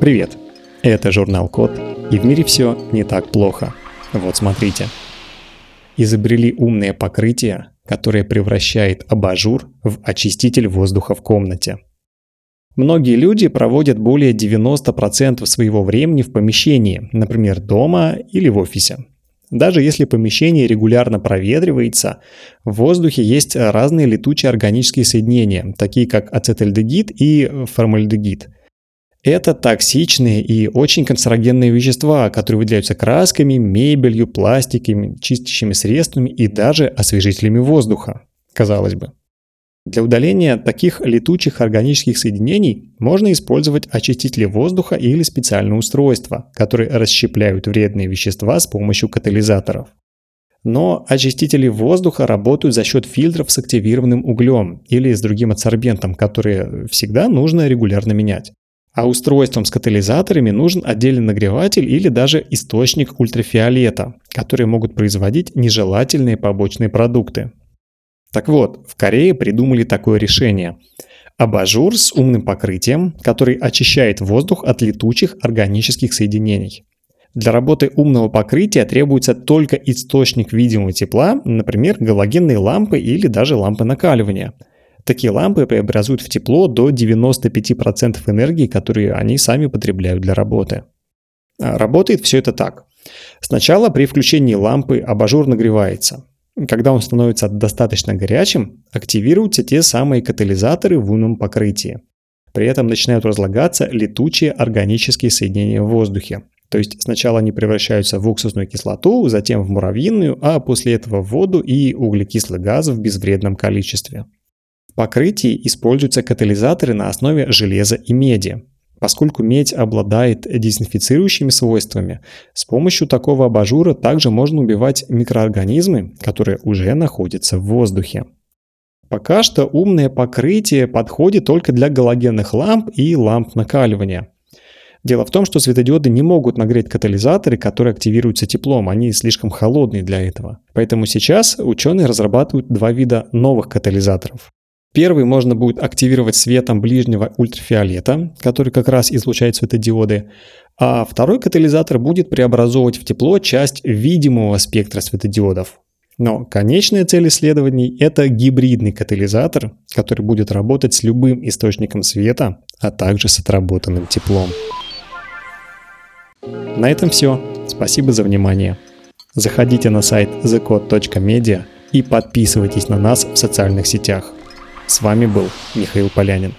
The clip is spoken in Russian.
Привет! Это журнал Код, и в мире все не так плохо. Вот смотрите. Изобрели умное покрытие, которое превращает абажур в очиститель воздуха в комнате. Многие люди проводят более 90% своего времени в помещении, например, дома или в офисе. Даже если помещение регулярно проветривается, в воздухе есть разные летучие органические соединения, такие как ацетальдегид и формальдегид – это токсичные и очень канцерогенные вещества, которые выделяются красками, мебелью, пластиками, чистящими средствами и даже освежителями воздуха, казалось бы. Для удаления таких летучих органических соединений можно использовать очистители воздуха или специальные устройства, которые расщепляют вредные вещества с помощью катализаторов. Но очистители воздуха работают за счет фильтров с активированным углем или с другим адсорбентом, которые всегда нужно регулярно менять. А устройствам с катализаторами нужен отдельный нагреватель или даже источник ультрафиолета, которые могут производить нежелательные побочные продукты. Так вот, в Корее придумали такое решение. Абажур с умным покрытием, который очищает воздух от летучих органических соединений. Для работы умного покрытия требуется только источник видимого тепла, например, галогенные лампы или даже лампы накаливания – Такие лампы преобразуют в тепло до 95% энергии, которые они сами потребляют для работы. А, работает все это так. Сначала при включении лампы абажур нагревается. Когда он становится достаточно горячим, активируются те самые катализаторы в умном покрытии. При этом начинают разлагаться летучие органические соединения в воздухе. То есть сначала они превращаются в уксусную кислоту, затем в муравьиную, а после этого в воду и углекислый газ в безвредном количестве. В покрытии используются катализаторы на основе железа и меди. Поскольку медь обладает дезинфицирующими свойствами, с помощью такого абажура также можно убивать микроорганизмы, которые уже находятся в воздухе. Пока что умное покрытие подходит только для галогенных ламп и ламп накаливания. Дело в том, что светодиоды не могут нагреть катализаторы, которые активируются теплом, они слишком холодные для этого. Поэтому сейчас ученые разрабатывают два вида новых катализаторов. Первый можно будет активировать светом ближнего ультрафиолета, который как раз излучает светодиоды, а второй катализатор будет преобразовывать в тепло часть видимого спектра светодиодов. Но конечная цель исследований – это гибридный катализатор, который будет работать с любым источником света, а также с отработанным теплом. На этом все. Спасибо за внимание. Заходите на сайт thecode.media и подписывайтесь на нас в социальных сетях. С вами был Михаил Полянин.